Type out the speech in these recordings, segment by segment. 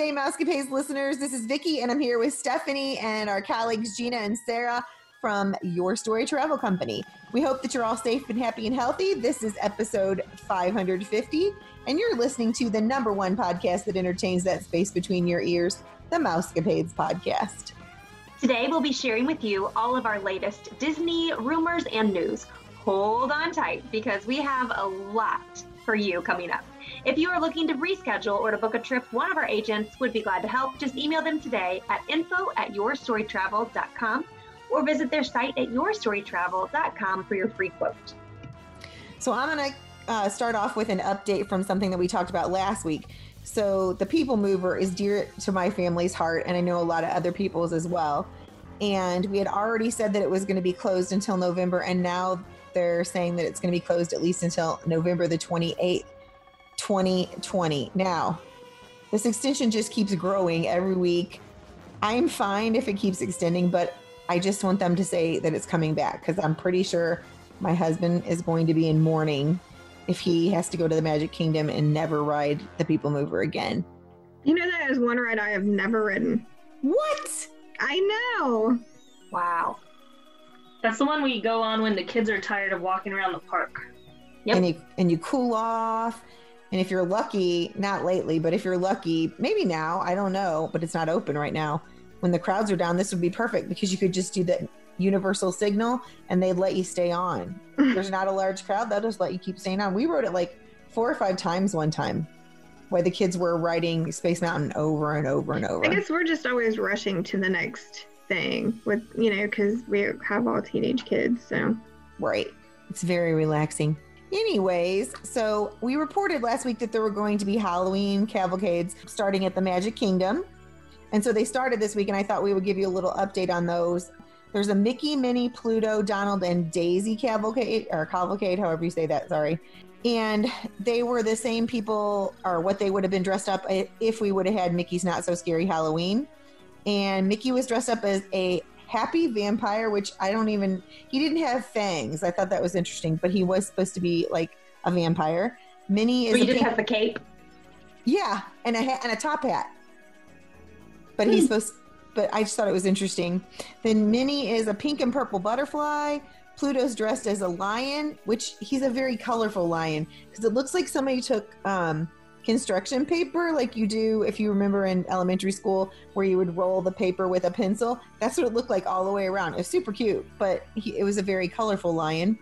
Day, Mousecapades listeners. This is Vicki, and I'm here with Stephanie and our colleagues Gina and Sarah from Your Story Travel Company. We hope that you're all safe and happy and healthy. This is episode 550, and you're listening to the number one podcast that entertains that space between your ears, the Mousecapades podcast. Today, we'll be sharing with you all of our latest Disney rumors and news. Hold on tight because we have a lot for you coming up. If you are looking to reschedule or to book a trip, one of our agents would be glad to help. Just email them today at info at yourstorytravel.com or visit their site at yourstorytravel.com for your free quote. So I'm going to uh, start off with an update from something that we talked about last week. So the People Mover is dear to my family's heart, and I know a lot of other people's as well. And we had already said that it was going to be closed until November, and now they're saying that it's going to be closed at least until November the 28th, 2020. Now, this extension just keeps growing every week. I'm fine if it keeps extending, but I just want them to say that it's coming back because I'm pretty sure my husband is going to be in mourning if he has to go to the Magic Kingdom and never ride the People Mover again. You know, that is one ride I have never ridden. What? I know. Wow. That's the one we go on when the kids are tired of walking around the park. Yep. And you and you cool off. And if you're lucky, not lately, but if you're lucky, maybe now, I don't know, but it's not open right now. When the crowds are down, this would be perfect because you could just do the universal signal and they'd let you stay on. There's not a large crowd, they'll just let you keep staying on. We rode it like four or five times one time while the kids were riding Space Mountain over and over and over. I guess we're just always rushing to the next thing with, you know, because we have all teenage kids. So, Right. It's very relaxing. Anyways, so we reported last week that there were going to be Halloween cavalcades starting at the Magic Kingdom. And so they started this week, and I thought we would give you a little update on those. There's a Mickey, Minnie, Pluto, Donald, and Daisy cavalcade, or cavalcade, however you say that, sorry. And they were the same people, or what they would have been dressed up uh, if we would have had Mickey's Not So Scary Halloween. And Mickey was dressed up as a happy vampire, which I don't even, he didn't have fangs. I thought that was interesting, but he was supposed to be like a vampire. Minnie is you just pink- have the cape. yeah, and a hat and a top hat. But he's supposed. But I just thought it was interesting. Then Minnie is a pink and purple butterfly. Pluto's dressed as a lion, which he's a very colorful lion because it looks like somebody took um, construction paper, like you do if you remember in elementary school, where you would roll the paper with a pencil. That's what it looked like all the way around. It was super cute, but he, it was a very colorful lion.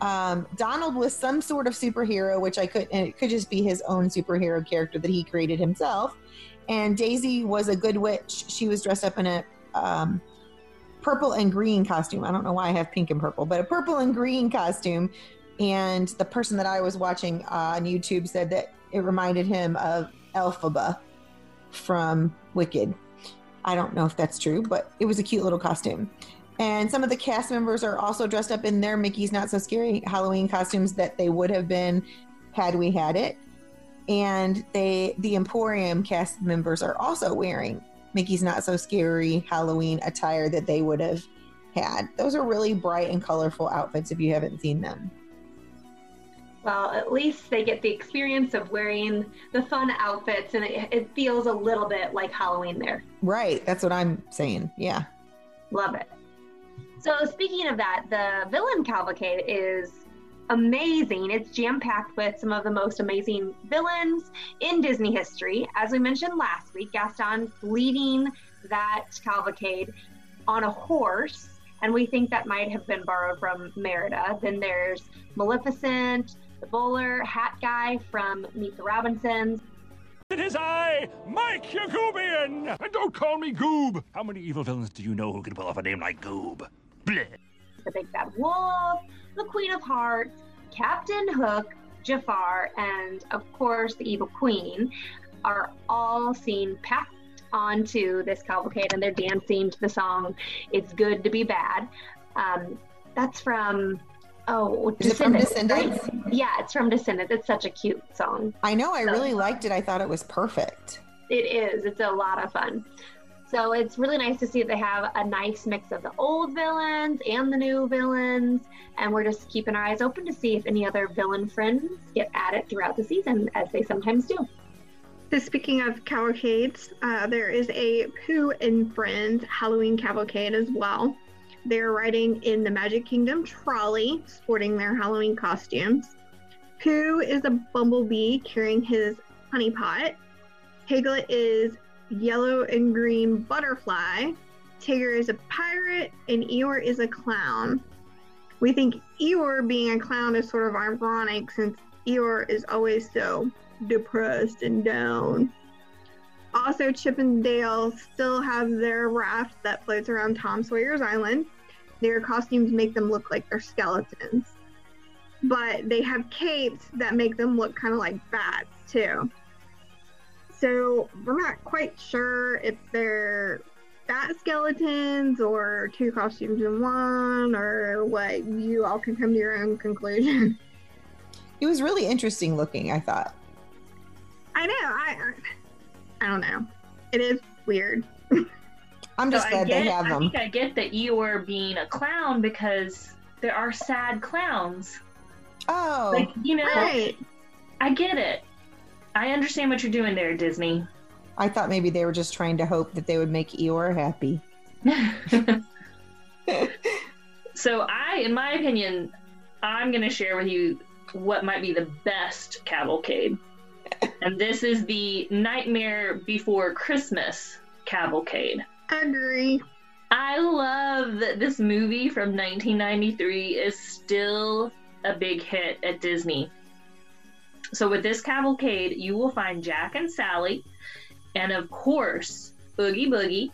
Um, Donald was some sort of superhero, which I could, and it could just be his own superhero character that he created himself. And Daisy was a good witch. She was dressed up in a um, purple and green costume. I don't know why I have pink and purple, but a purple and green costume. And the person that I was watching uh, on YouTube said that it reminded him of Elphaba from Wicked. I don't know if that's true, but it was a cute little costume. And some of the cast members are also dressed up in their Mickey's Not So Scary Halloween costumes that they would have been had we had it. And they the Emporium cast members are also wearing Mickey's Not So Scary Halloween attire that they would have had. Those are really bright and colorful outfits if you haven't seen them. Well, at least they get the experience of wearing the fun outfits, and it, it feels a little bit like Halloween there. Right, that's what I'm saying. Yeah. Love it. So, speaking of that, the villain cavalcade is amazing. It's jam packed with some of the most amazing villains in Disney history. As we mentioned last week, Gaston's leading that cavalcade on a horse, and we think that might have been borrowed from Merida. Then there's Maleficent, the bowler, hat guy from Meet the Robinsons. It is I, Mike Yagoobian! And don't call me Goob! How many evil villains do you know who can pull off a name like Goob? Bleh. the Big Bad Wolf, the Queen of Hearts, Captain Hook, Jafar, and of course the Evil Queen are all seen packed onto this cavalcade and they're dancing to the song "It's Good to Be Bad." Um, that's from oh, Is it from right? Descendants? Yeah, it's from Descendants. It's such a cute song. I know. I really liked it. I thought it was perfect. It is. It's a lot of fun. So it's really nice to see that they have a nice mix of the old villains and the new villains. And we're just keeping our eyes open to see if any other villain friends get added throughout the season, as they sometimes do. So speaking of cavalcades, uh, there is a Pooh and Friends Halloween cavalcade as well. They're riding in the Magic Kingdom trolley, sporting their Halloween costumes. Pooh is a bumblebee carrying his honey pot. Piglet is yellow and green butterfly. Tigger is a pirate, and Eeyore is a clown. We think Eeyore being a clown is sort of ironic since Eeyore is always so depressed and down. Also, Chip and Dale still have their raft that floats around Tom Sawyer's Island. Their costumes make them look like they're skeletons. But they have capes that make them look kind of like bats, too. So we're not quite sure if they're bat skeletons or two costumes in one or what. You all can come to your own conclusion. It was really interesting looking. I thought. I know. I I don't know. It is weird. I'm just So I glad get, they have them. I them. think I get that Eeyore being a clown because there are sad clowns. Oh, Like you know, Right. I get it. I understand what you're doing there, Disney. I thought maybe they were just trying to hope that they would make Eeyore happy. so I, in my opinion, I'm going to share with you what might be the best cavalcade. and this is the Nightmare Before Christmas cavalcade. Agree. I love that this movie from 1993 is still a big hit at Disney. So, with this cavalcade, you will find Jack and Sally, and of course, Oogie Boogie.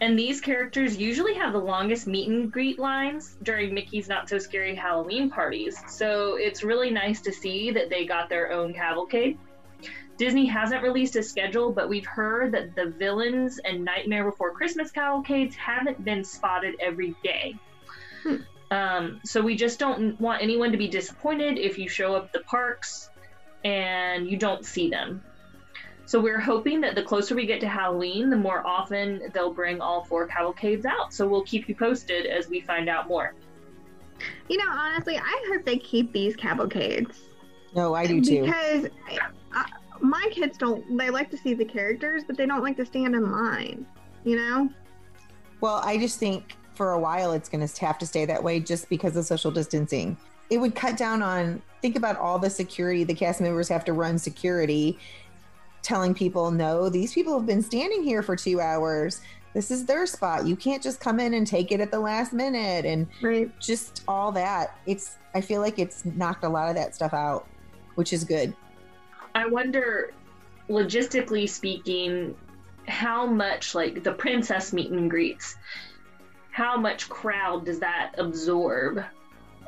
And these characters usually have the longest meet and greet lines during Mickey's Not So Scary Halloween parties. So, it's really nice to see that they got their own cavalcade. Disney hasn't released a schedule, but we've heard that the villains and Nightmare Before Christmas cavalcades haven't been spotted every day. Um, so we just don't want anyone to be disappointed if you show up the parks and you don't see them. So we're hoping that the closer we get to Halloween, the more often they'll bring all four cavalcades out. So we'll keep you posted as we find out more. You know, honestly, I hope they keep these cavalcades no, I do too. because uh, my kids don't. They like to see the characters, but they don't like to stand in line. You know. Well, I just think for a while it's going to have to stay that way just because of social distancing. It would cut down on, think about all the security the cast members have to run security, telling people, no, these people have been standing here for two hours. This is their spot. You can't just come in and take it at the last minute and Right. just all that. It's, I feel like it's knocked a lot of that stuff out, which is good. I wonder, logistically speaking, how much like the princess meet and greets, how much crowd does that absorb?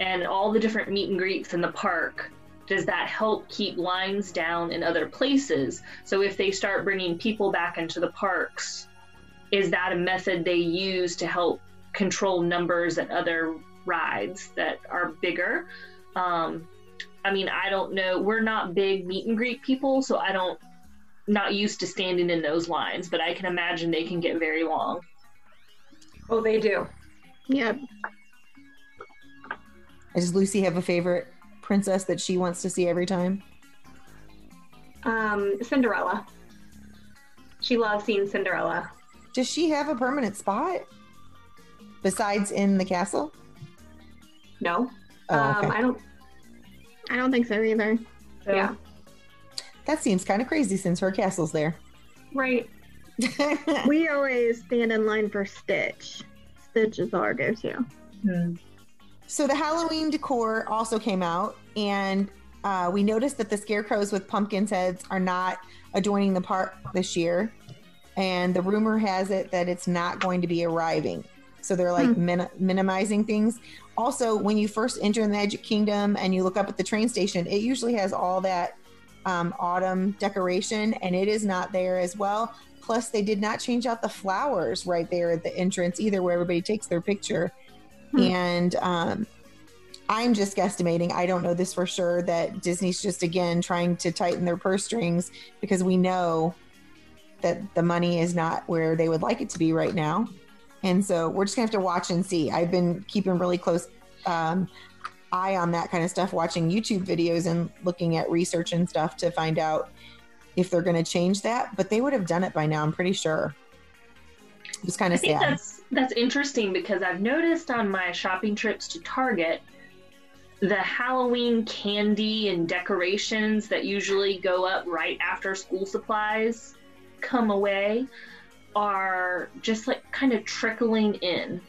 And all the different meet and greets in the park, does that help keep lines down in other places? So if they start bringing people back into the parks, is that a method they use to help control numbers at other rides that are bigger? Um, I mean, I don't know. We're not big meet and greet people, so I don't not used to standing in those lines, but I can imagine they can get very long. Oh, they do. Yep. Does Lucy have a favorite princess that she wants to see every time? Um, Cinderella. She loves seeing Cinderella. Does she have a permanent spot besides in the castle? No. Oh, okay. Um, I don't. I don't think so either. So, Yeah. that seems kind of crazy since her castle's there. Right. we always stand in line for Stitch. Stitch is our go-to. hmm. so the Halloween decor also came out, and uh, we noticed that the scarecrows with pumpkins heads are not adorning the park this year. And the rumor has it that it's not going to be arriving. So they're like min- minimizing things. Also, when you first enter the Magic Kingdom and you look up at the train station, it usually has all that um, autumn decoration, and it is not there as well. Plus, they did not change out the flowers right there at the entrance either, where everybody takes their picture. Hmm. And um, I'm just guesstimating. I don't know this for sure that Disney's just again trying to tighten their purse strings because we know that the money is not where they would like it to be right now. And so we're just gonna have to watch and see. I've been keeping really close um, eye on that kind of stuff, watching YouTube videos and looking at research and stuff to find out if they're going to change that. But they would have done it by now. I'm pretty sure. It was kind I of think sad. that's that's interesting because I've noticed on my shopping trips to Target the Halloween candy and decorations that usually go up right after school supplies come away are just like kind of trickling in.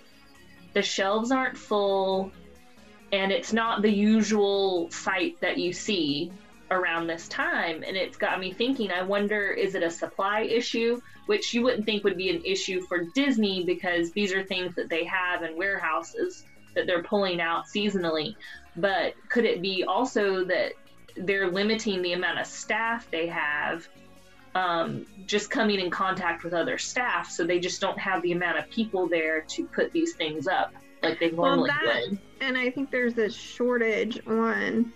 The shelves aren't full and it's not the usual sight that you see around this time and it's got me thinking I wonder is it a supply issue which you wouldn't think would be an issue for Disney because these are things that they have in warehouses that they're pulling out seasonally. But could it be also that they're limiting the amount of staff they have um, just coming in contact with other staff so they just don't have the amount of people there to put these things up like they Well, normally that- would? And I think there's a shortage on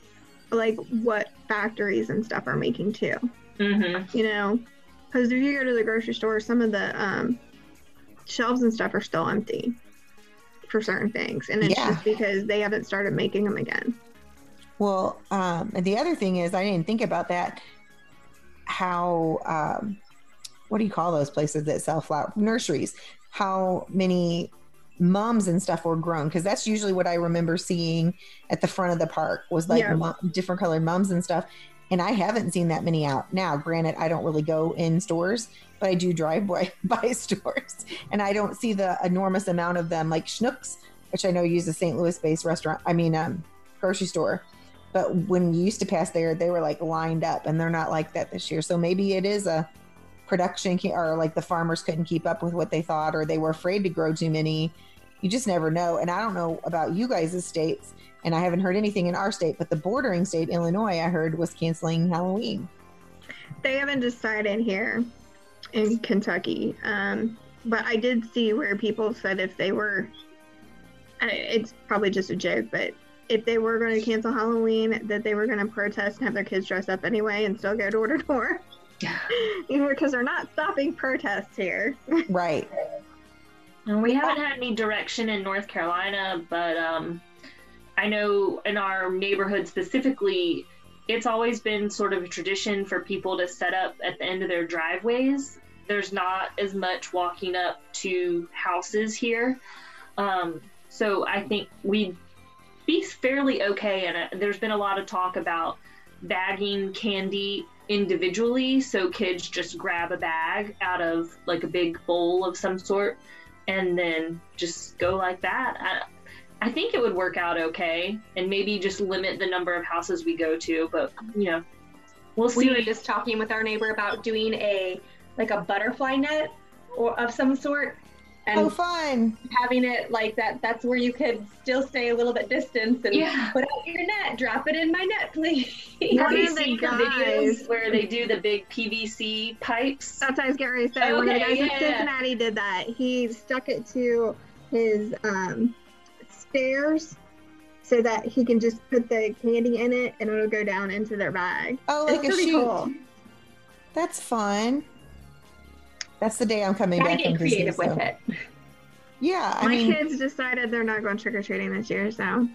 like what factories and stuff are making too. Mm-hmm. You know, because if you go to the grocery store, some of the um, shelves and stuff are still empty for certain things, and it's Yeah. just because they haven't started making them again. Well, um, and the other thing is, I didn't think about that. How, um, what do you call those places that sell flower nurseries? How many mums and stuff were grown? Because that's usually what I remember seeing at the front of the park was like Yeah. mu- different colored mums and stuff. And I haven't seen that many out now. Granted, I don't really go in stores, but I do drive by, by stores, and I don't see the enormous amount of them like Schnucks, which I know use a St. Louis-based restaurant. I mean, um, grocery store. But when you used to pass there, they were like lined up, and they're not like that this year. So maybe it is a production or like the farmers couldn't keep up with what they thought, or they were afraid to grow too many. You just never know. And I don't know about you guys' states, and I haven't heard anything in our state, but the bordering state, Illinois, I heard was canceling Halloween. They haven't decided here in Kentucky, um, but I did see where people said if they were, it's probably just a joke, but if they were going to cancel Halloween, that they were going to protest and have their kids dress up anyway and still go door to door. Because they're not stopping protests here. Right. And we haven't had any direction in North Carolina, but um, I know in our neighborhood specifically, it's always been sort of a tradition for people to set up at the end of their driveways. There's not as much walking up to houses here. Um, so I think we'd be fairly okay. And uh, there's been a lot of talk about bagging candy individually. So kids just grab a bag out of like a big bowl of some sort and then just go like that. I, I think it would work out okay, and maybe just limit the number of houses we go to. But you know, we'll see. We were just talking with our neighbor about doing a like a butterfly net or of some sort and Oh, fun. having it like that that's where you could still stay a little bit distance and Yeah. put out your net drop it in my net please Have One you the seen the guys- videos where they do the big PVC pipes? That's what I was getting ready to say. One of the Okay, guys in yeah, yeah. Cincinnati did that. He stuck it to his um, stairs so that he can just put the candy in it and it'll go down into their bag. Oh, like it's a pretty cool. That's fun. That's the day I'm coming gotta back get from Disney. creative with so- it Yeah, I My mean, kids decided they're not going trick or treating this year, so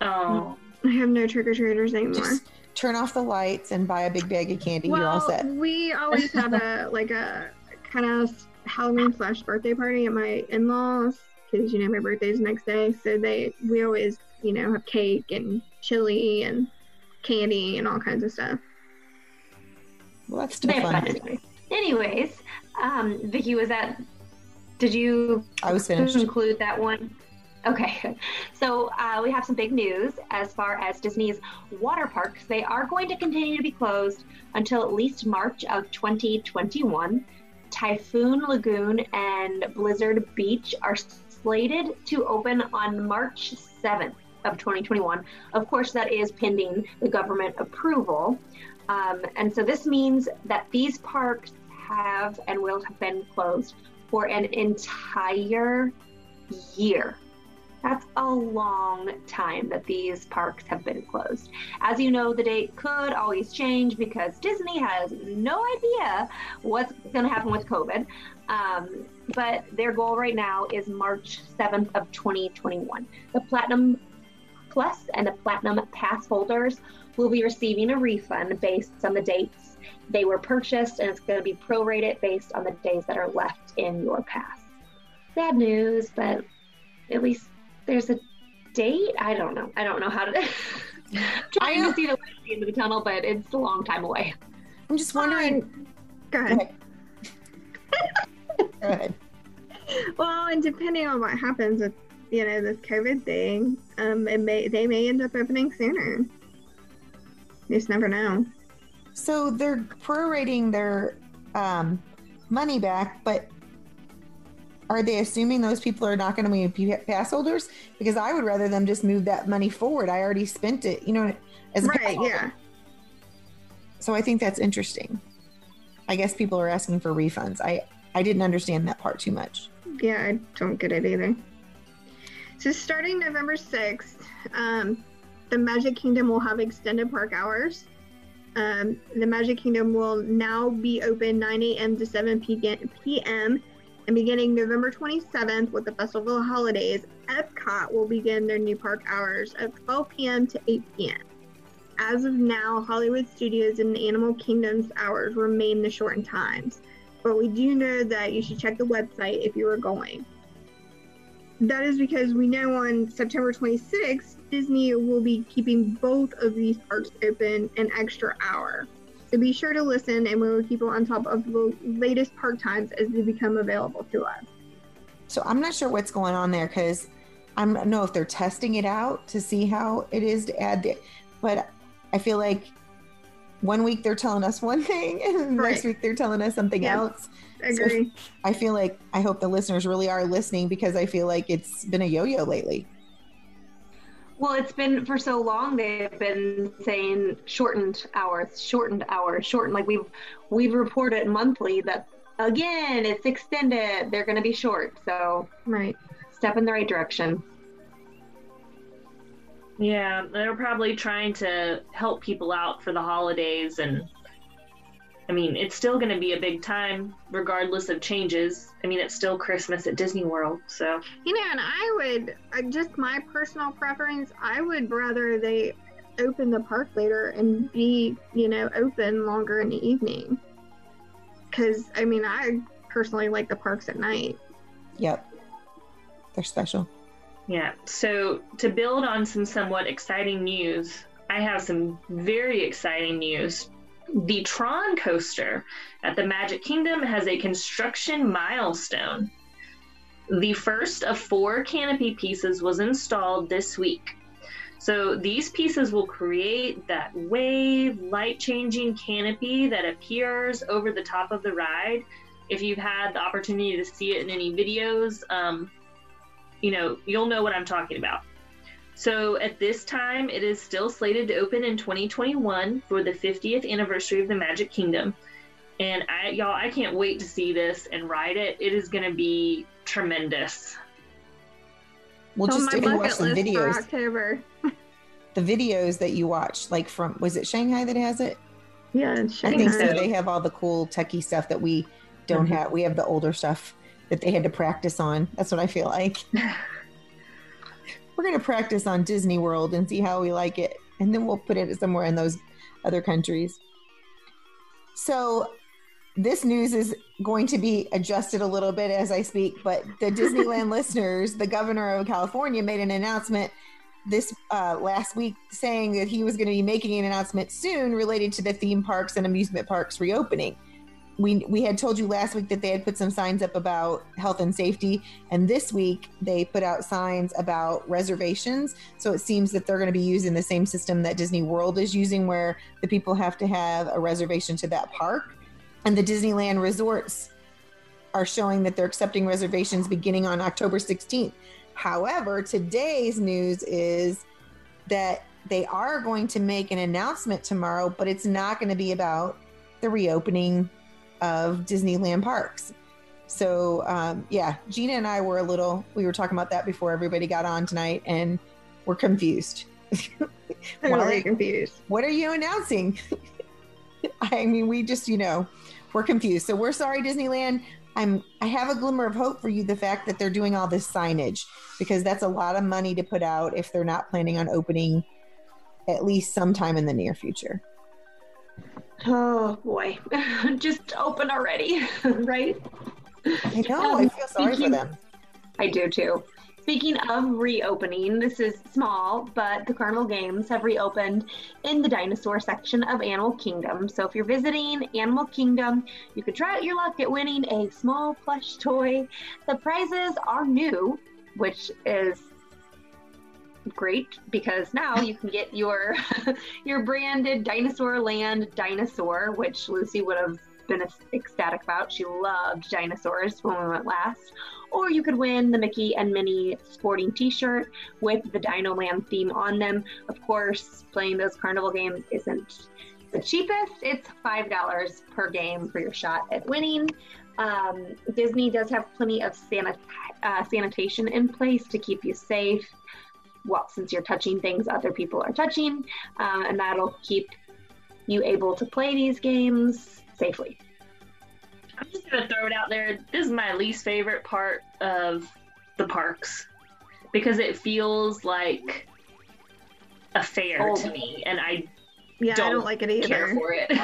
Oh, I have no trick or treaters anymore. just turn off the lights and buy a big bag of candy. You're all set. we always have a like a kind of Halloween slash birthday party at my in-laws because you know my birthday's the next day, so they we always you know have cake and chili and candy and all kinds of stuff. Well, that's still They have fun. fun anyways um vicky was that did you I was finished. include that one? Okay. So uh, we have some big news as far as disney's water parks. They are going to continue to be closed until at least march of 2021 typhoon lagoon and blizzard beach are slated to open on march 7th of 2021 of course that is pending the government approval. Um, and so this means that these parks have and will have been closed for an entire year. That's a long time that these parks have been closed. As you know, the date could always change because Disney has no idea what's going to happen with COVID. Um, but their goal right now is March 7th of 2021. The Platinum Plus and the Platinum Pass holders will be receiving a refund based on the dates they were purchased, and it's going to be prorated based on the days that are left in your pass. Sad news, but at least there's a date. I don't know. I don't know how to. trying to see the light at the end of the tunnel, but it's a long time away. I'm just wondering. Go ahead. Go ahead. Well, and depending on what happens with you know this COVID thing, um, it may they may end up opening sooner. You just never know. So they're prorating their um, money back, but are they assuming those people are not going to be pass holders? Because I would rather them just move that money forward. I already spent it, you know, as a Right? Yeah. So I think that's interesting. I guess people are asking for refunds. I I didn't understand that part too much. Yeah, I don't get it either. So starting November 6th, um, the Magic Kingdom will have extended park hours. Um, the Magic Kingdom will now be open 9 a.m. to 7 p.m. And beginning November 27th with the Festival of Holidays, Epcot will begin their new park hours of 12 p.m. to 8 p.m. As of now, Hollywood Studios and Animal Kingdom's hours remain the shortened times but we do know that you should check the website if you are going. That is because we know on September 26th, Disney will be keeping both of these parks open an extra hour. So be sure to listen and we will keep you on top of the latest park times as they become available to us. So I'm not sure what's going on there because I don't know if they're testing it out to see how it is to add the, but I feel like one week they're telling us one thing and Right. next week they're telling us something Yeah. else. Agree. I feel like I hope the listeners really are listening because I feel like it's been a yo-yo lately. Well, it's been for so long. They've been saying shortened hours, shortened hours, shortened. Like we've we've reported monthly that again it's extended. They're going to be short. So right. step in the right direction. Yeah, they're probably trying to help people out for the holidays and I mean, it's still going to be a big time regardless of changes. I mean, it's still Christmas at Disney World, so You know, and I would, uh, just my personal preference, I would rather they open the park later and be, you know, open longer in the evening. Because, I mean, I personally like the parks at night. Yep. They're special. yeah. So, to build on some somewhat exciting news, I have some very exciting news. The Tron coaster at the Magic Kingdom has a construction milestone. The first of four canopy pieces was installed this week. So these pieces will create that wave light changing canopy that appears over the top of the ride. If you've had the opportunity to see it in any videos, um, you know, you'll know what I'm talking about. So at this time, it is still slated to open in 2021 for the 50th anniversary of the Magic Kingdom. And I, y'all, I can't wait to see this and ride it. It is going to be tremendous. We'll It's just my go watch bucket some list for videos. October. The videos that you watched, like from was it Shanghai that has it? Yeah, it's I think so. so. They have all the cool techie stuff that we don't Mhm. have. We have the older stuff that they had to practice on. That's what I feel like. We're going to practice on Disney World and see how we like it. And then we'll put it somewhere in those other countries. So, this news is going to be adjusted a little bit as I speak, but the Disneyland listeners, the governor of California made an announcement this uh, last week saying that he was going to be making an announcement soon related to the theme parks and amusement parks reopening. We, we had told you last week that they had put some signs up about health and safety, and this week they put out signs about reservations. So it seems that they're going to be using the same system that Disney World is using, where the people have to have a reservation to that park. And the Disneyland resorts are showing that they're accepting reservations beginning on October 16th. However, today's news is that they are going to make an announcement tomorrow, but it's not going to be about the reopening of Disneyland parks. So, um, yeah, Gina and I were a little, we were talking about that before everybody got on tonight, and we're confused. I'm really confused. what are you announcing? I mean, we just, you know, we're confused. So we're sorry, Disneyland. I'm I have a glimmer of hope for you the fact that they're doing all this signage because that's a lot of money to put out if they're not planning on opening at least sometime in the near future. Oh boy, just open already, right? I know, I Um, feel sorry for them. I do too. Speaking of reopening, this is small, but the Carnival Games have reopened in the dinosaur section of Animal Kingdom. So if you're visiting Animal Kingdom, you could try out your luck at winning a small plush toy. The prizes are new, which is great because now you can get your your branded Dinosaur Land dinosaur, which Lucy would have been ecstatic about. She loved dinosaurs when we went last. Or you could win the Mickey and Minnie sporting T-shirt with the Dino Land theme on them. Of course, playing those carnival games isn't the cheapest. It's five dollars per game for your shot at winning. Um, Disney does have plenty of uh, sanitation in place to keep you safe. Well, since you're touching things other people are touching, uh, and that'll keep you able to play these games safely. I'm just gonna throw it out there. This is my least favorite part of the parks because it feels like a fair Oh. to me, and I Yeah, I Don't don't like it care either. for it.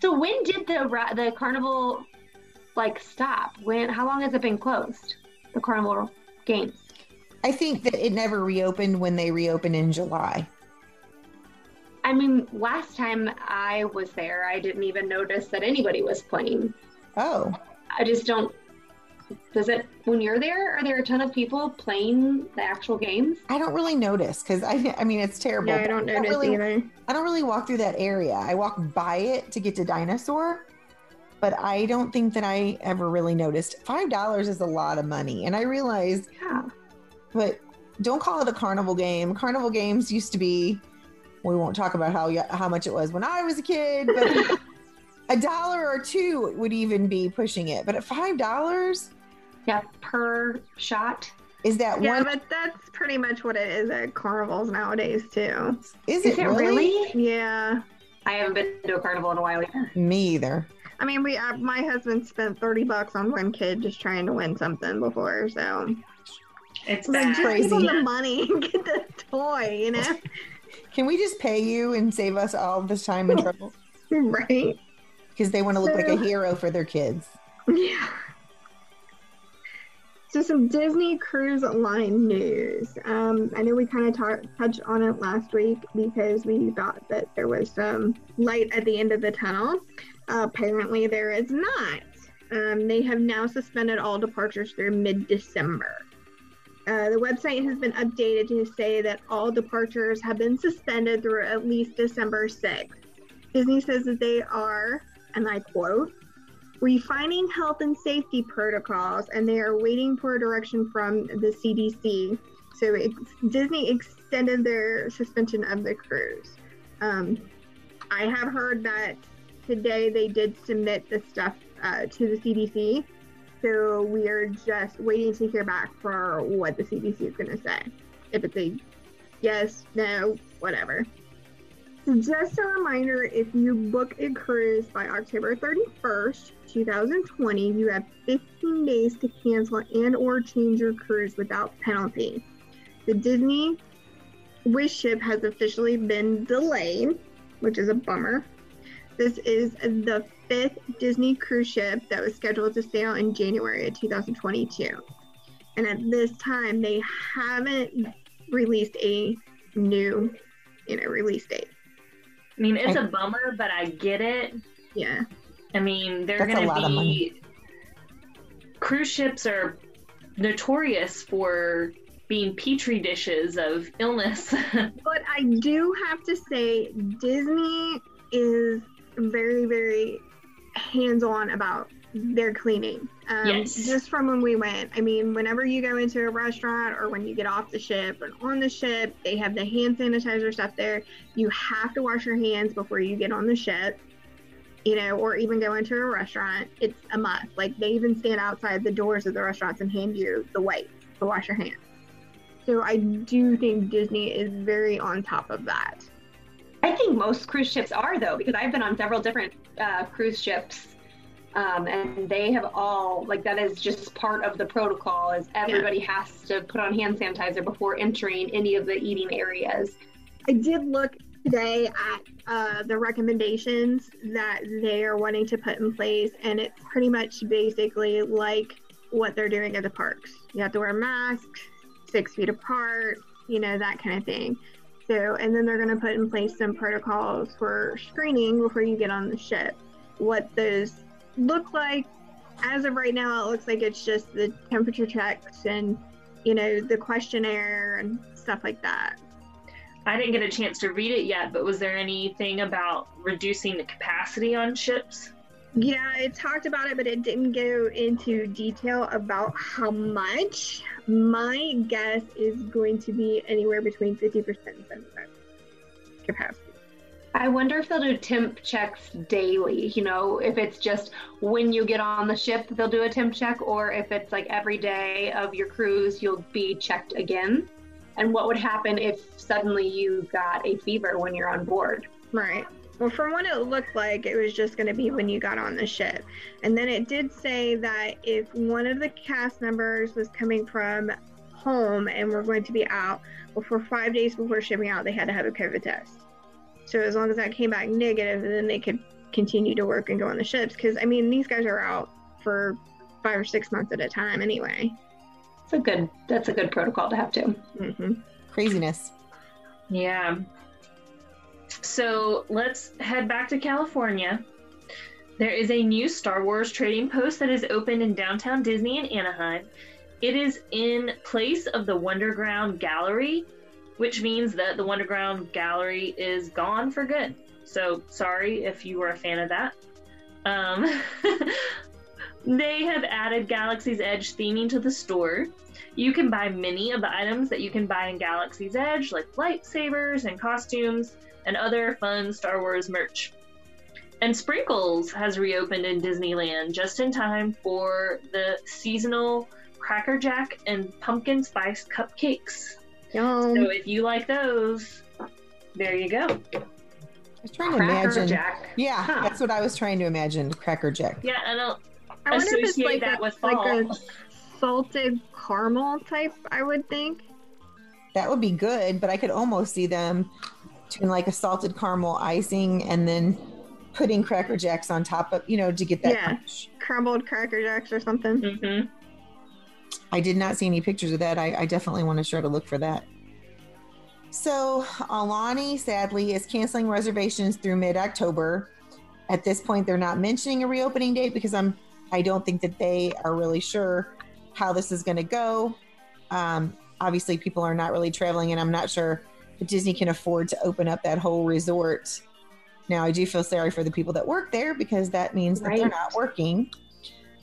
So when did the ra- the carnival like stop? When? How long has it been closed? The carnival games. I think that it never reopened when they reopened in July. I mean, last time I was there, I didn't even notice that anybody was playing. Oh, I just don't. Does it when you're there? Are there a ton of people playing the actual games? I don't really notice because I, I mean, it's terrible. Yeah, I don't notice really, either. I don't really walk through that area. I walk by it to get to dinosaur, but I don't think that I ever really noticed. Five dollars is a lot of money, and I realize, Yeah. But don't call it a carnival game. Carnival games used to be. We won't talk about how how much it was when I was a kid, but a dollar or two would even be pushing it. But at five dollars, Yeah, per shot. is that Yeah, one? but that's pretty much what it is at carnivals nowadays too. Is Is it it really? really? Yeah. I haven't been to a carnival in a while either. Me either. I mean, we uh, my husband spent thirty bucks on one kid just trying to win something before, so it's I like, bad. just Crazy. give him the money and get the toy, you know? Can we just pay you and save us all this time and trouble? right? Because they want to look like a hero for their kids. Yeah. So some Disney Cruise Line news. Um, I know we kind of ta- touched on it last week because we thought that there was some light at the end of the tunnel. Uh, apparently, there is not. Um, they have now suspended all departures through mid-December. Uh, the website has been updated to say that all departures have been suspended through at least December 6th. Disney says that they are, and I quote, refining health and safety protocols, and they are waiting for a direction from the CDC. So Disney extended their suspension of the cruise. Um, I have heard that today they did submit the stuff uh, to the CDC. So we are just waiting to hear back for what the CDC is going to say. If it's a yes, no, whatever. So just a reminder, if you book a cruise by October 31st, 2020, you have 15 days to cancel and or change your cruise without penalty. The Disney Wish ship has officially been delayed, which is a bummer. This is the fifth Disney cruise ship that was scheduled to sail in January of 2022. And at this time, they haven't released a new, you know, release date. I mean, it's a bummer, but I get it. Yeah. I mean, they're a going lot to of be. money. Cruise ships are notorious for being petri dishes of illness. But I do have to say, Disney is very, very hands on about they're cleaning. Um, Yes. Just from when we went. I mean, whenever you go into a restaurant or when you get off the ship and on the ship, they have the hand sanitizer stuff there. You have to wash your hands before you get on the ship, you know, or even go into a restaurant. It's a must. Like they even stand outside the doors of the restaurants and hand you the wipes to wash your hands. So I do think Disney is very on top of that. I think most cruise ships are though, because I've been on several different uh, cruise ships, um, and they have all like that is just part of the protocol. Is everybody has to put on hand sanitizer before entering any of the eating areas. I did look today at uh, the recommendations that they are wanting to put in place, and it's pretty much basically like what they're doing at the parks. You have to wear masks, six feet apart, you know, that kind of thing. And then they're going to put in place some protocols for screening before you get on the ship. What those look like, as of right now, it looks like it's just the temperature checks and, you know, the questionnaire and stuff like that. I didn't get a chance to read it yet, but was there anything about reducing the capacity on ships? Yeah, it talked about it, but it didn't go into detail about how much. My guess is going to be anywhere between 50% and 75% capacity. I wonder if they'll do temp checks daily. You know, if it's just when you get on the ship, they'll do a temp check, or if it's like every day of your cruise, you'll be checked again. And what would happen if suddenly you got a fever when you're on board? Right. Well, from what it looked like, it was just going to be when you got on the ship. And then it did say that if one of the cast members was coming from home and were going to be out before five days before shipping out, they had to have a COVID test. So as long as that came back negative, then they could continue to work and go on the ships. Because, I mean, these guys are out for five or six months at a time anyway. It's a good. That's a good protocol to have too. hmm Craziness. Yeah. So let's head back to California. There is a new Star Wars trading post that is opened in downtown Disney in Anaheim. It is in place of the Wonderground Gallery, which means that the Wonderground Gallery is gone for good. So sorry if you were a fan of that. Um, they have added Galaxy's Edge theming to the store. You can buy many of the items that you can buy in Galaxy's Edge, like lightsabers and costumes and other fun Star Wars merch. And Sprinkles has reopened in Disneyland just in time for the seasonal Cracker Jack and pumpkin spice cupcakes. Yum. So if you like those, there you go. I was trying to Cracker imagine. Jack. Yeah, Huh. that's what I was trying to imagine. Cracker Jack. Yeah, I don't I wonder if it's associate like that a, with like a salted caramel type, I would think. That would be good, but I could almost see them doing like a salted caramel icing and then putting Cracker Jacks on top of, you know, to get that Yeah. crunch. Crumbled Cracker Jacks or something. hmm I did not see any pictures of that. I, I definitely want to try to look for that. So Aulani sadly is canceling reservations through mid-October. At this point, they're not mentioning a reopening date because I'm I don't think that they are really sure how this is going to go. Um, obviously, people are not really traveling, and I'm not sure that Disney can afford to open up that whole resort. Now, I do feel sorry for the people that work there because that means that they're not working.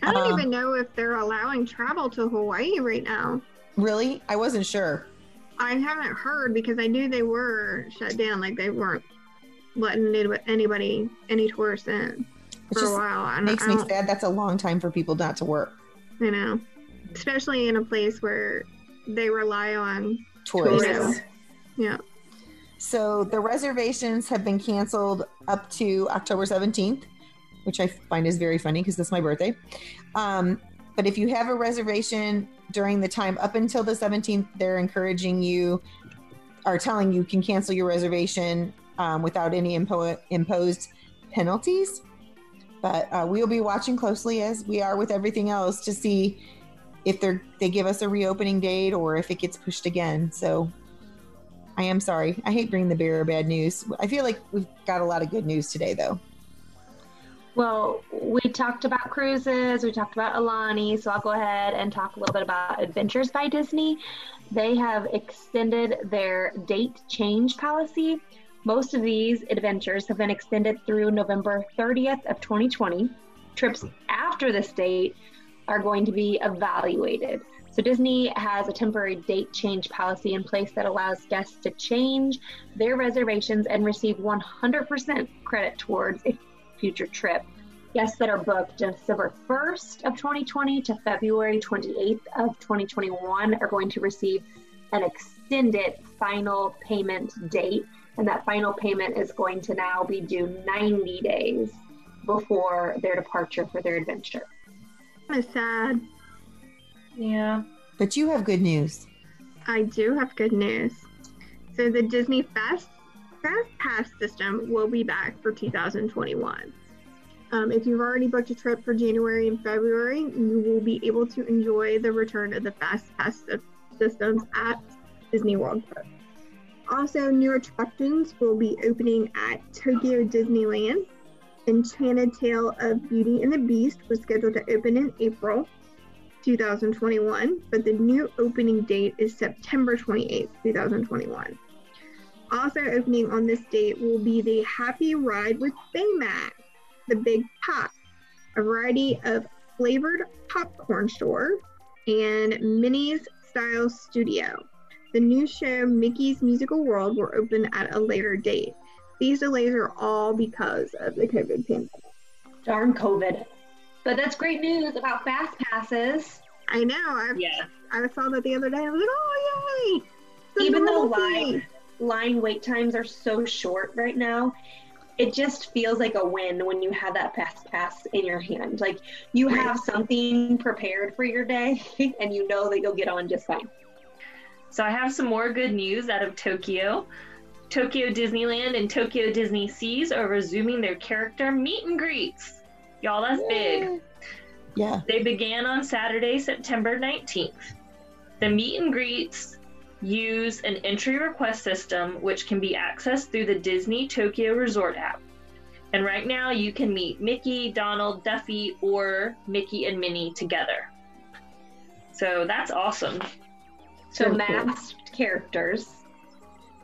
I don't Um, even know if they're allowing travel to Hawaii right now. Really, I wasn't sure. I haven't heard because I knew they were shut down, like they weren't letting anybody, any tourists in for a while. I makes me sad. That's a long time for people not to work. You know, especially in a place where they rely on. Tourists. Tourists. Yeah. So the reservations have been canceled up to October 17th, which I find is very funny because that's my birthday. Um, but if you have a reservation during the time up until the 17th, they're encouraging you, are telling you can cancel your reservation um, without any impo- imposed penalties. But uh, we'll be watching closely as we are with everything else to see if they're they give us a reopening date or if it gets pushed again. So I am sorry. I hate bringing the bearer of bad news. I feel like we've got a lot of good news today, though. Well, we talked about cruises, we talked about Aulani, so I'll go ahead and talk a little bit about Adventures by Disney. They have extended their date change policy. Most of these adventures have been extended through November 30th of 2020. trips after this date are going to be evaluated. So Disney has a temporary date change policy in place that allows guests to change their reservations and receive 100% credit towards a future trip. Guests that are booked December 1st of 2020 to February 28th of 2021 are going to receive an extended final payment date, and that final payment is going to now be due 90 days before their departure for their adventure. Of sad. Yeah. But you have good news. I do have good news. So the Disney Fast Fast Pass system will be back for 2021. Um, if you've already booked a trip for January and February, you will be able to enjoy the return of the Fast Pass systems at Disney World Park. Also, new attractions will be opening at Tokyo Disneyland. Enchanted Tale of Beauty and the Beast was scheduled to open in April 2021, but the new opening date is September 28th, 2021. Also opening on this date will be the Happy Ride with Baymax, the Big Pop, a variety of flavored popcorn store, and Minnie's Style Studio. The new show Mickey's Musical World will open at a later date. These delays are all because of the COVID pandemic. Darn COVID. But that's great news about fast passes. I know. I, Yeah. I saw that the other day. I was like, oh, yay! It's Even though line line wait times are so short right now, it just feels like a win when you have that fast pass in your hand. Like you have something prepared for your day and you know that you'll get on just fine. So I have some more good news out of Tokyo. Tokyo Disneyland and Tokyo Disney Seas are resuming their character meet and greets. Y'all, that's big. Yeah. They began on Saturday, September 19th. The meet and greets use an entry request system which can be accessed through the Disney Tokyo Resort app. And right now you can meet Mickey, Donald, Duffy, or Mickey and Minnie together. So that's awesome. So Very cool. masked characters.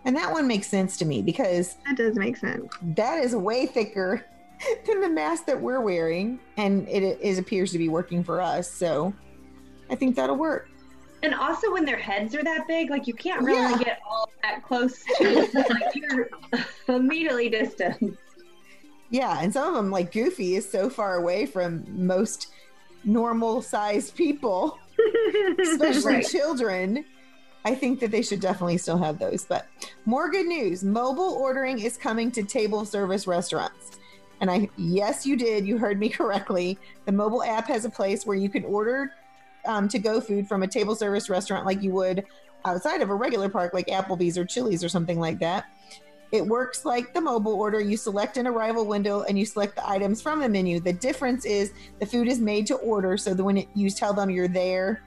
And that one makes sense to me because That does make sense. that is way thicker than the mask that we're wearing. And it is appears to be working for us. So I think that'll work. And also when their heads are that big, like you can't really Yeah. get all that close to like you're immediately distant. Yeah. And some of them, like Goofy, is so far away from most normal sized people, especially Right. children. I think that they should definitely still have those. But more good news mobile ordering is coming to table service restaurants. And I, yes, you did. You heard me correctly. The mobile app has a place where you can order um, to go food from a table service restaurant like you would outside of a regular park, like Applebee's or Chili's or something like that. It works like the mobile order. You select an arrival window and you select the items from the menu. The difference is the food is made to order. So that when it, you tell them you're there,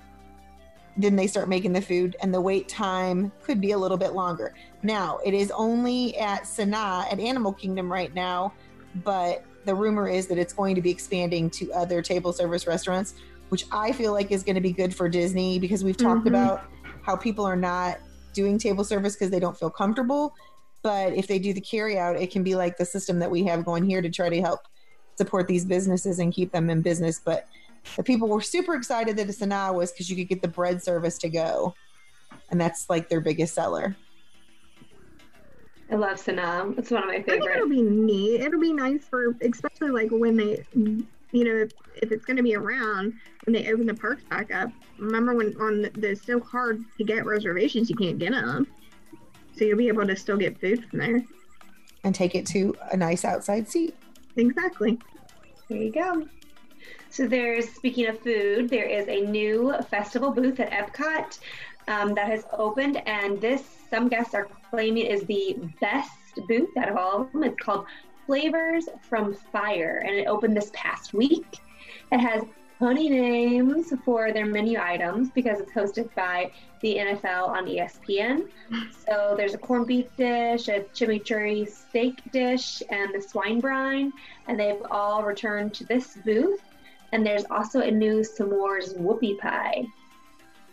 then they start making the food and the wait time could be a little bit longer. Now, it is only at Sanaa at Animal Kingdom right now, but the rumor is that it's going to be expanding to other table service restaurants, which I feel like is going to be good for Disney because we've talked Mhm. about how people are not doing table service because they don't feel comfortable. But if they do the carry out, it can be like the system that we have going here to try to help support these businesses and keep them in business. But the people were super excited that it's Sanaa was because you could get the bread service to go. And that's like their biggest seller. I love Sanaa. It's one of my I think it'll be neat. It'll be nice for, especially like when they, you know, if, if it's going to be around when they open the parks back up. Remember when on the, the so hard to get reservations, you can't get them. So you'll be able to still get food from there. and take it to a nice outside seat. Exactly. There you go. So there's speaking of food, there is a new festival booth at Epcot um, that has opened, and this some guests are claiming is the best booth out of all of them. It's called Flavors from Fire, and it opened this past week. It has funny names for their menu items because it's hosted by the NFL on ESPN. So there's a corned beef dish, a chimichurri steak dish, and the swine brine, and they've all returned to this booth. And there's also a new s'mores whoopie pie.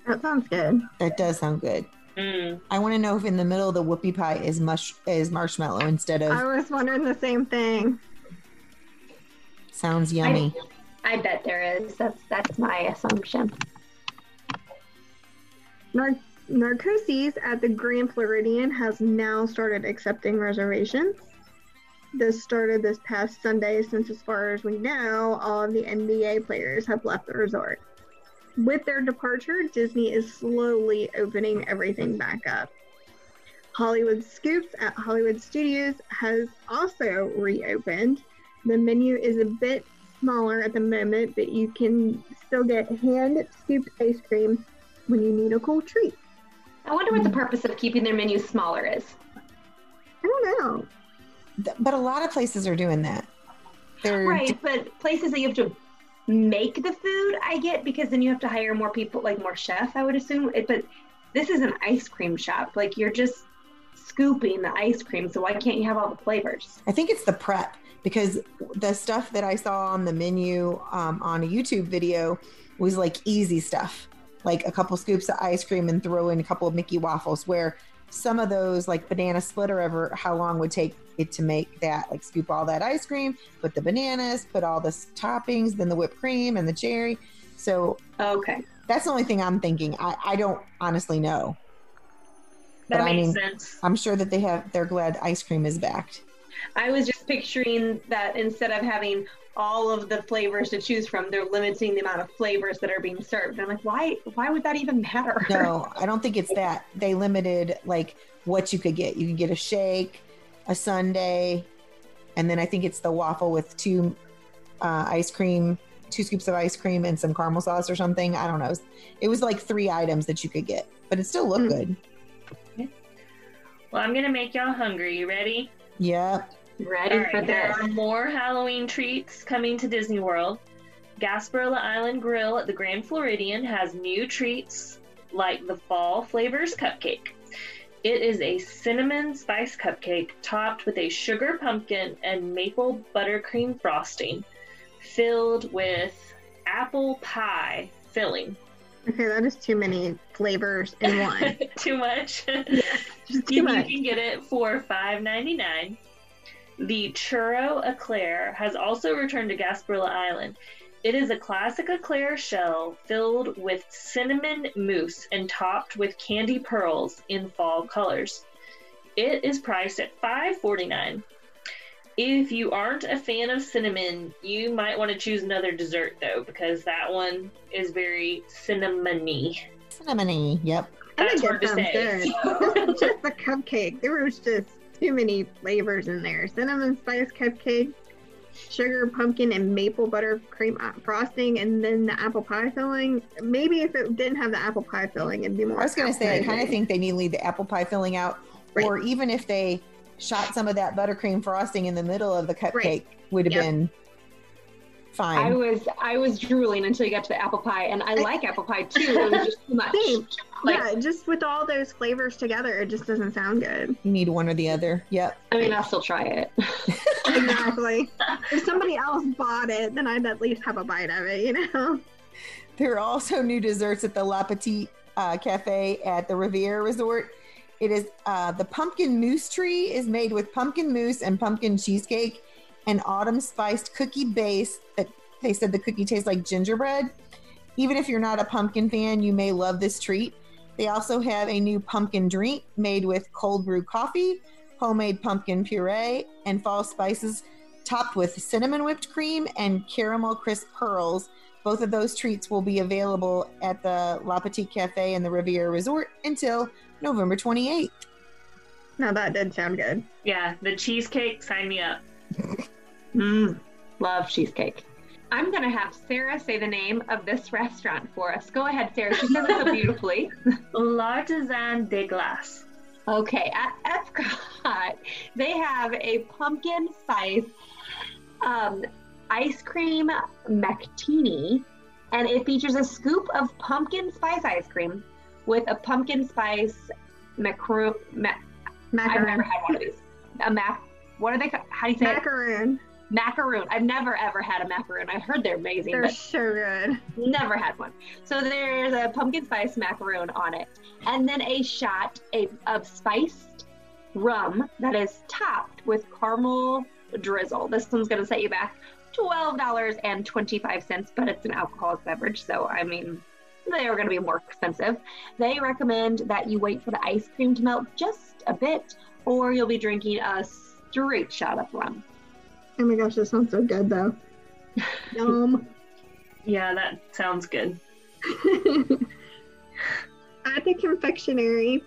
That sounds good. That does sound good. Mm. I want to know if in the middle of the whoopie pie is mush is marshmallow instead of I was wondering the same thing. sounds yummy. I bet there is. That's that's my assumption. Nar- Narcoossee's at the Grand Floridian has now started accepting reservations. This started this past Sunday, since as far as we know, all of the NBA players have left the resort. With their departure, Disney is slowly opening everything back up. Hollywood Scoops at Hollywood Studios has also reopened. The menu is a bit smaller at the moment, but you can still get hand scooped ice cream when you need a cool treat. I wonder what the purpose of keeping their menu smaller is. I don't know. But a lot of places are doing that. They're Right, but places that you have to make the food, I get because then you have to hire more people, like more chef I would assume. It, but this is an ice cream shop. Like you're just scooping the ice cream, so why can't you have all the flavors? I think it's the prep because the stuff that I saw on the menu um, on a YouTube video was like easy stuff, like a couple scoops of ice cream and throw in a couple of Mickey waffles. Where some of those, like banana split or ever, how long would take it to make that? Like scoop all that ice cream, put the bananas, put all the toppings, then the whipped cream and the cherry. So Okay. that's the only thing I'm thinking. I, I don't honestly know. That But I makes mean- sense. I'm sure that they have. They're glad ice cream is back. I was just picturing that instead of having all of the flavors to choose from, they're limiting the amount of flavors that are being served. And I'm like, why? Why would that even matter? No, I don't think it's that. They limited like what you could get. You could get a shake, a sundae, and then I think it's the waffle with two uh, ice cream, two scoops of ice cream, and some caramel sauce or something. I don't know. It was, it was like three items that you could get, but it still looked Mm. good. Well, I'm gonna make y'all hungry. You ready? Yep. Ready All right, for there are more Halloween treats coming to Disney World. Gasparilla Island Grill at the Grand Floridian has new treats like the Fall Flavors Cupcake. It is a cinnamon spice cupcake topped with a sugar pumpkin and maple buttercream frosting, filled with apple pie filling. Okay, that is too many flavors in one. Too much. Just too you, much. can get it for $5.99. The churro eclair has also returned to Gasparilla Island. It is a classic eclair shell filled with cinnamon mousse and topped with candy pearls in fall colors. It is priced at $5.49. If you aren't a fan of cinnamon, you might want to choose another dessert though, because that one is very cinnamony. Cinnamony. Yep. I That's think hard it to sounds say. good. just the cupcake. There was just too many flavors in there. Cinnamon spice cupcake, sugar, pumpkin, and maple buttercream uh, frosting, and then the apple pie filling. Maybe if it didn't have the apple pie filling, it'd be more. I was going to say, I kind of think they need to leave the apple pie filling out, Right. or even if they shot some of that buttercream frosting in the middle of the cupcake, Right. would have Yep. been fine. I was I was drooling until you got to the apple pie, and I like apple pie too. It was just too much. Same. Like- yeah, just with all those flavors together, it just doesn't sound good. you need one or the other. Yep. I mean, I'll still try it. Exactly. if somebody else bought it, then I'd at least have a bite of it, you know? There are also new desserts at the La Petite uh, Cafe at the Riviera Resort. It is uh, the pumpkin mousse tree is made with pumpkin mousse and pumpkin cheesecake and autumn spiced cookie base that they said the cookie tastes like gingerbread. Even if you're not a pumpkin fan, you may love this treat. They also have a new pumpkin drink made with cold brew coffee, homemade pumpkin puree, and fall spices topped with cinnamon whipped cream and caramel crisp pearls. Both of those treats will be available at the La Petite Cafe and the Riviera Resort until November 28th. Now that did sound good. Yeah, the cheesecake, sign me up. Mm, love cheesecake. I'm gonna have Sarah say the name of this restaurant for us. Go ahead, Sarah. She said it so beautifully. L'artisan de glace. Okay, at Epcot, they have a pumpkin spice um, ice cream mactini, and it features a scoop of pumpkin spice ice cream with a pumpkin spice macaroon. Ma- I've never had one of these. A mac. What are they? How do you say it? Macaroon. Macaroon. I've never ever had a macaroon. I heard they're amazing, They're so good. never had one. So there's a pumpkin spice macaroon on it, and then a shot a, of spiced rum that is topped with caramel drizzle. This one's gonna set you back $12.25, but it's an alcoholic beverage, so I mean, they are going to be more expensive. They recommend that you wait for the ice cream to melt just a bit, or you'll be drinking a straight shot of rum. Oh my gosh, that sounds so good though. Yum. Yeah, that sounds good. at the confectionery,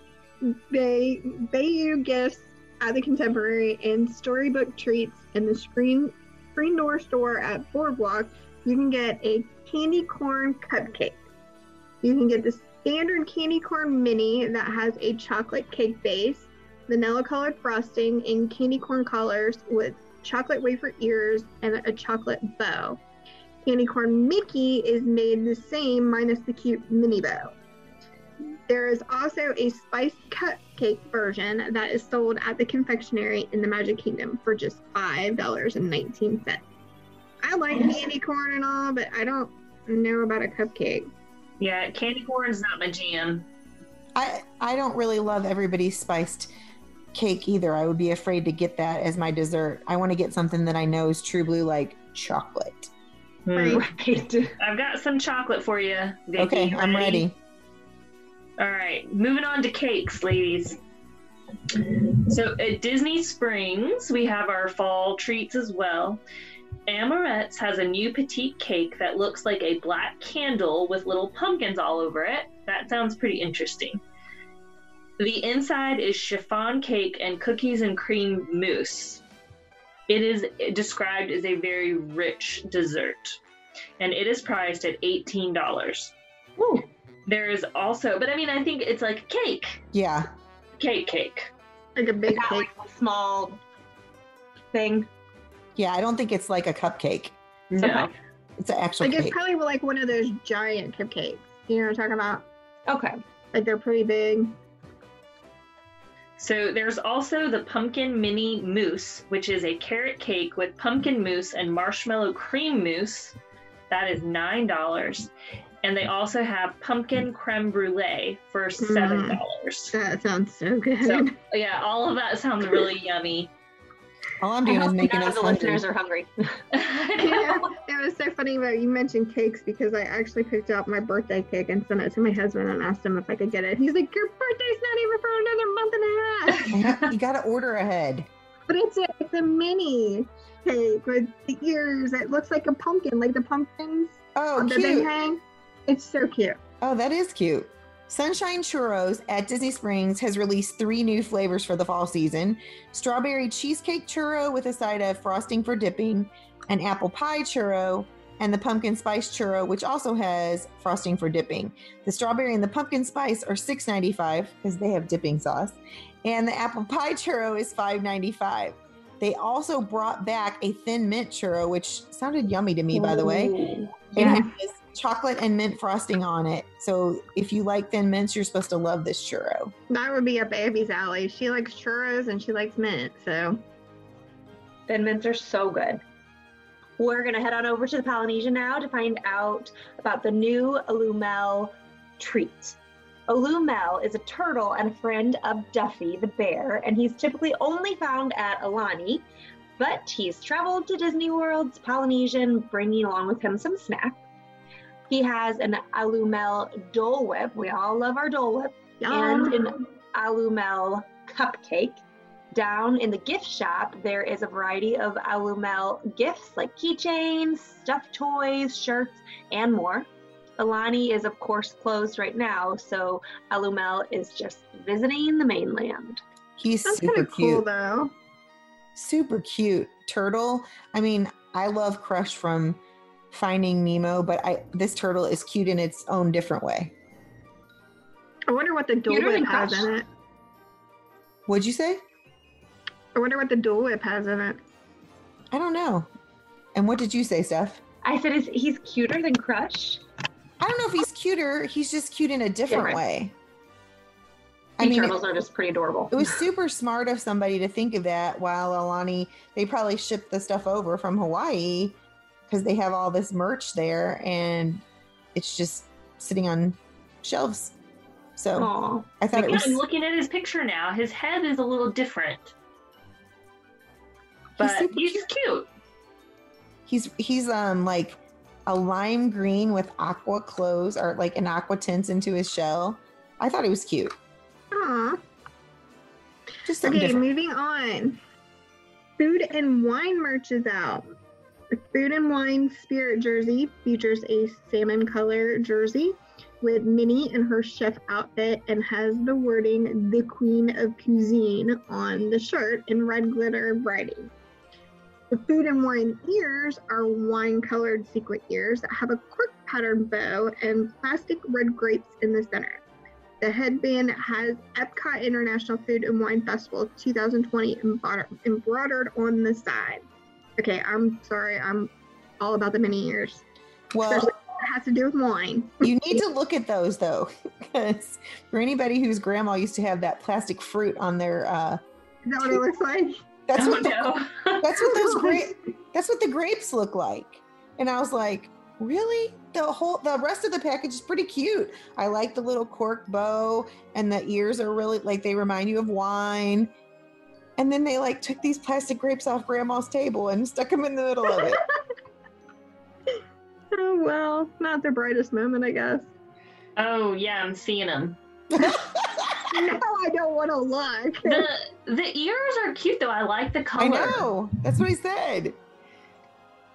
they Bayview gifts at the Contemporary and Storybook Treats in the Screen Screen Door store at Boardwalk. You can get a candy corn cupcake. You can get the standard candy corn mini that has a chocolate cake base, vanilla colored frosting and candy corn colors with chocolate wafer ears and a chocolate bow. Candy corn Mickey is made the same minus the cute mini bow. There is also a spiced cupcake version that is sold at the confectionery in the Magic Kingdom for just $5.19. I like candy corn and all, but I don't know about a cupcake. Yeah, candy corn's not my jam. I I don't really love everybody's spiced cake either. I would be afraid to get that as my dessert. I want to get something that I know is true blue like chocolate. Hmm. Right. Right. I've got some chocolate for you. Vicky. Okay, I'm ready. All right, moving on to cakes, ladies. So at Disney Springs, we have our fall treats as well. Amorette's has a new petite cake that looks like a black candle with little pumpkins all over it. That sounds pretty interesting. The inside is chiffon cake and cookies and cream mousse. It is described as a very rich dessert, and it is priced at $18. Ooh. There is also, but I mean, I think it's like cake, Yeah. cake, cake. Like a big Not cake. like a small thing. Yeah, I don't think it's like a cupcake. No. It's an actual Like it's cake. probably like one of those giant cupcakes. You know what I'm talking about? Okay. Like they're pretty big. So there's also the pumpkin mini mousse, which is a carrot cake with pumpkin mousse and marshmallow cream mousse. That is nine dollars. And they also have pumpkin creme brulee for seven mm. dollars. That sounds so good. So yeah, all of that sounds really yummy. All I'm I doing is hope making none us of the hungry. listeners are hungry. yeah, it was so funny that you mentioned cakes because I actually picked out my birthday cake and sent it to my husband and asked him if I could get it. He's like, "Your birthday's not even for another month and a half." You got to order ahead. But it's a it's a mini cake with the ears. It looks like a pumpkin, like the pumpkins Oh, that they cute. hang. It's so cute. Oh, that is cute. Sunshine Churros at Disney Springs has released three new flavors for the fall season strawberry cheesecake churro with a side of frosting for dipping, an apple pie churro, and the pumpkin spice churro, which also has frosting for dipping. The strawberry and the pumpkin spice are $6.95 because they have dipping sauce, and the apple pie churro is $5.95. They also brought back a thin mint churro, which sounded yummy to me, by the way. Ooh. It has chocolate and mint frosting on it. So if you like thin mints, you're supposed to love this churro. That would be up Abby's alley. She likes churros and she likes mint. So Thin mints are so good. We're gonna head on over to the Polynesia now to find out about the new Olu Mel treat. Olu Mel is a turtle and a friend of Duffy the bear, and he's typically only found at Aulani, but he's traveled to Disney World's Polynesian, bringing along with him some snacks. He has an Olu Mel Dole Whip. We all love our Dole Whip and an Olu Mel cupcake. Down in the gift shop, there is a variety of Olu Mel gifts like keychains, stuffed toys, shirts, and more. Aulani is, of course, closed right now, so Olu Mel is just visiting the mainland. He's that's kind super of cool though. Super cute turtle. I mean, I love Crush from Finding Nemo, but I this turtle is cute in its own different way. I wonder what the Dole Cuter Whip has Crush. in it. What'd you say? I wonder what the Dole Whip has in it. I don't know. And what did you say, Steph? I said is he's cuter than Crush. I don't know if he's cuter. He's just cute in a different, Different. way. I Sea mean, turtles are just pretty adorable. It was super smart of somebody to think of that while Aulani, they probably shipped the stuff over from Hawaii because they have all this merch there and it's just sitting on shelves. So Aw. I thought it was, I'm looking at his picture now. His head is a little different, but super he's, cute. He's he's um like a lime green with aqua clothes or like an aqua tints into his shell. I thought he was cute. Aw. Just Okay, different. moving on. Food and wine merch is out. The Food and Wine Spirit jersey features a salmon color jersey with Minnie in her chef outfit and has the wording "The Queen of Cuisine" on the shirt in red glitter writing. The Food and Wine ears are wine colored sequin ears that have a cork patterned bow and plastic red grapes in the center. The headband has Epcot International Food and Wine Festival 2020 embroidered on the side. Okay, I'm sorry, I'm all about the mini ears. Well, Especially it has to do with wine. you need to look at those though, because for anybody whose grandma used to have that plastic fruit on their, uh, Is that what it looks like? that's oh what the, no. that's what those grape that's what the grapes look like. And I was like, really? The whole the rest of the package is pretty cute. I like the little cork bow and the ears are really like they remind you of wine. And then they like took these plastic grapes off grandma's table and stuck them in the middle of it. Oh well, not the brightest moment, I guess. Oh yeah, I'm seeing them. No, I don't want to look. The the ears are cute though. I like the color. I know. That's what I said.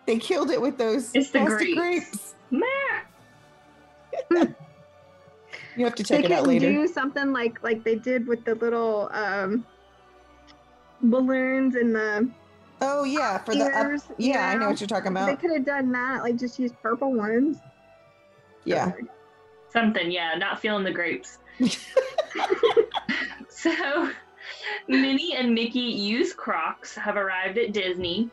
They killed it with those It's the plastic grapes. grapes. You have to they check it out can later. do something like like they did with the little um balloons and the oh yeah, for the up, ears. yeah, I know what you're talking about. They could have done that, like just use purple ones. Yeah. Something, yeah. Not feeling the grapes. so, Minnie and Mickey used Crocs have arrived at Disney.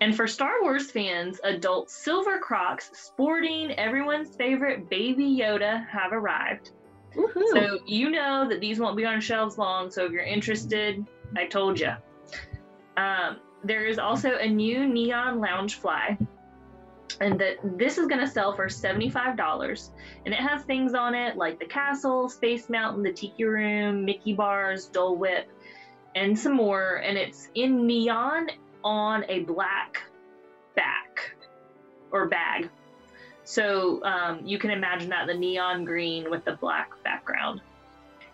And for Star Wars fans, adult silver Crocs sporting everyone's favorite Baby Yoda have arrived. Woohoo. So you know that these won't be on shelves long. So if you're interested, I told you. Um, there is also a new neon Loungefly, and that this is going to sell for seventy-five dollars. And it has things on it like the castle, Space Mountain, the Tiki Room, Mickey bars, Dole Whip, and some more. And it's in neon on a black back or bag. So um, you can imagine that the neon green with the black background.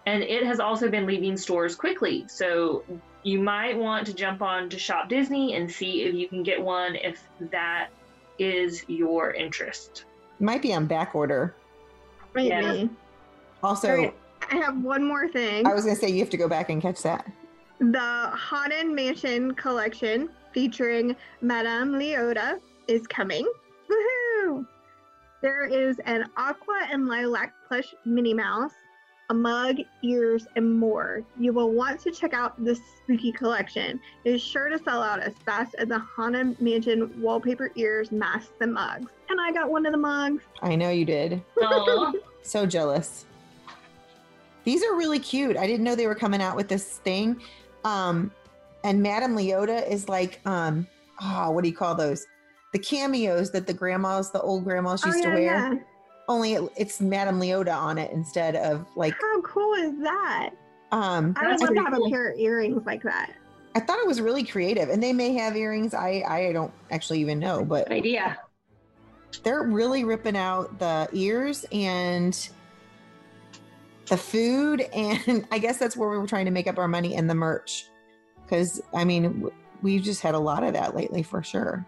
And it has also been leaving stores quickly. So you might want to jump on to Shop Disney and see if you can get one if that is your interest. Might be on back order. Maybe. Yeah. Also, Alright. I have one more thing. I was gonna say you have to go back and catch that. The Haunted Mansion collection featuring Madame Leota is coming. Woohoo! There is an aqua and lilac plush Minnie Mouse, a mug, ears, and more. You will want to check out this spooky collection. It is sure to sell out as fast as the Haunted Mansion wallpaper ears, masks, and mugs. And I got one of the mugs. I know you did. Aw. So jealous. These are really cute. I didn't know they were coming out with this thing. Um, and Madame Leota is like, um, oh, what do you call those? The cameos that the grandmas, the old grandmas used to wear. Only it, it's Madame Leota on it instead of like, How cool is that? um, I would That's love to have cool. a pair of earrings like that. I thought it was really creative. And they may have earrings. I I don't actually even know, but Good idea. they're really ripping out the ears and the food and i guess that's where we were trying to make up our money and the merch because i mean we've just had a lot of that lately for sure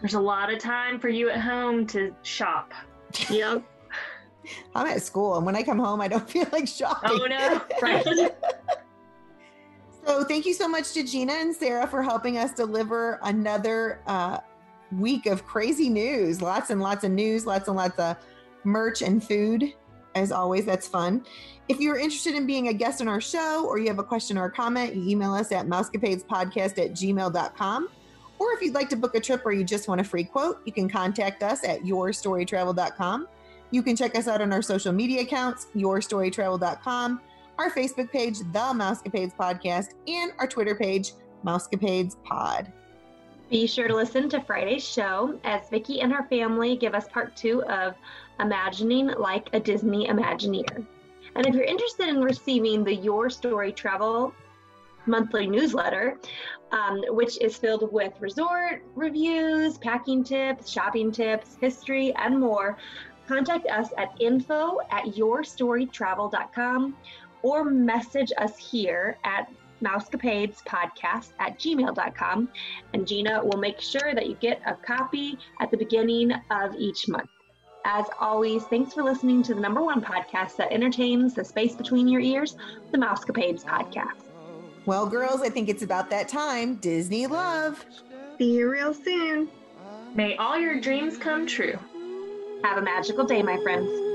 There's a lot of time for you at home to shop. Yep. i'm at school and when i come home i don't feel like shopping. Oh no, right? so thank you so much to gina and sarah for helping us deliver another uh, week of crazy news. Lots and lots of news lots and lots of merch and food as always. That's fun. If you're interested in being a guest on our show or you have a question or a comment you email us at mousecapadespodcast at gmail.com or if you'd like to book a trip or you just want a free quote you can contact us at yourstorytravel.com you can check us out on our social media accounts yourstorytravel.com our facebook page the mousecapades podcast and our twitter page mousecapades pod Be sure to listen to Friday's show as Vicky and her family give us part two of Imagining Like a Disney Imagineer. And if you're interested in receiving the Your Story Travel monthly newsletter, um, which is filled with resort reviews, packing tips, shopping tips, history, and more. Contact us at info at yourstorytravel.com or message us here at mousecapades podcast at gmail.com and gina will make sure that you get a copy at the beginning of each month. As always thanks for listening to the number one podcast that entertains the space between your ears the mousecapades podcast Well, girls, I think it's about that time. Disney love. See you real soon. May all your dreams come true. have a magical day my friends